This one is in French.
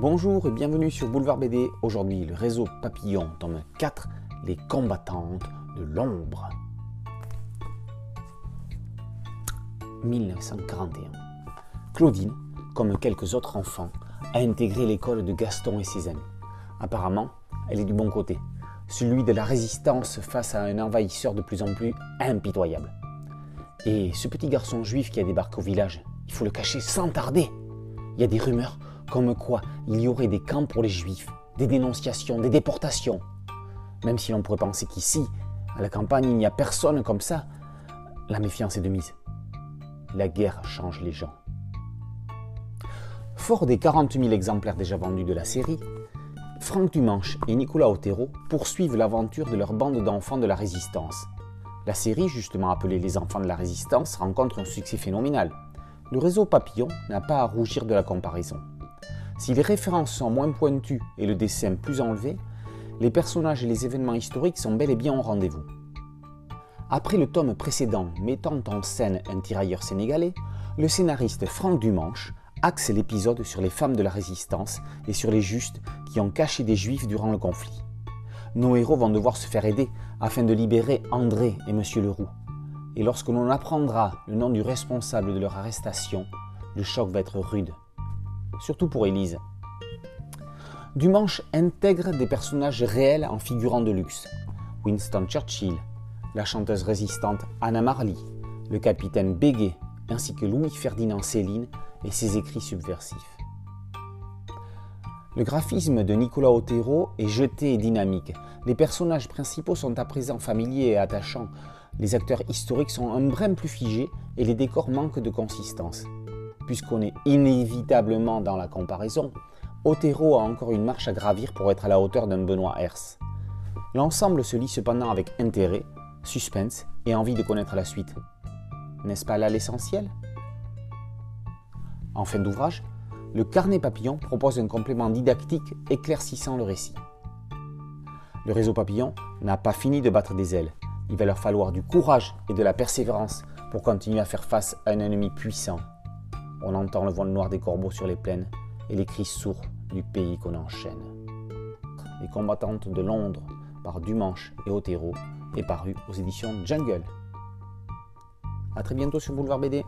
Bonjour et bienvenue sur Boulevard BD. Aujourd'hui, le réseau Papillon, tome 4, Les combattantes de l'ombre. 1941. Claudine, comme quelques autres enfants, a intégré l'école de Gaston et ses amis. Apparemment, elle est du bon côté, celui de la résistance face à un envahisseur de plus en plus impitoyable. Et ce petit garçon juif qui a débarqué au village, il faut le cacher sans tarder. Il y a des rumeurs comme quoi il y aurait des camps pour les juifs, des dénonciations, des déportations. Même si l'on pourrait penser qu'ici, à la campagne, il n'y a personne comme ça, la méfiance est de mise. La guerre change les gens. Fort des 40 000 exemplaires déjà vendus de la série, Franck Dumanche et Nicolas Otero poursuivent l'aventure de leur bande d'enfants de la résistance. La série, justement appelée Les enfants de la résistance, rencontre un succès phénoménal. Le réseau Papillon n'a pas à rougir de la comparaison. Si les références sont moins pointues et le dessin plus enlevé, les personnages et les événements historiques sont bel et bien au rendez-vous. Après le tome précédent mettant en scène un tirailleur sénégalais, le scénariste Franck Dumanche axe l'épisode sur les femmes de la résistance et sur les justes qui ont caché des juifs durant le conflit. Nos héros vont devoir se faire aider afin de libérer André et Monsieur Leroux. Et lorsque l'on apprendra le nom du responsable de leur arrestation, le choc va être rude. Surtout pour Élise. Dumanche intègre des personnages réels en figurant de luxe. Winston Churchill, la chanteuse résistante Anna Marley, le capitaine Béguet, ainsi que Louis-Ferdinand Céline et ses écrits subversifs. Le graphisme de Nicolas Otero est jeté et dynamique. Les personnages principaux sont à présent familiers et attachants. Les acteurs historiques sont un brin plus figés et les décors manquent de consistance. Puisqu'on est inévitablement dans la comparaison, Otero a encore une marche à gravir pour être à la hauteur d'un Benoît Hers. L'ensemble se lit cependant avec intérêt, suspense et envie de connaître la suite. N'est-ce pas là l'essentiel? En fin d'ouvrage, le carnet papillon propose un complément didactique éclaircissant le récit. Le réseau papillon n'a pas fini de battre des ailes. Il va leur falloir du courage et de la persévérance pour continuer à faire face à un ennemi puissant. On entend le vol noir des corbeaux sur les plaines et les cris sourds du pays qu'on enchaîne. Les combattantes de Londres par Dumanche et Otero est paru aux éditions Jungle. A très bientôt sur Boulevard BD.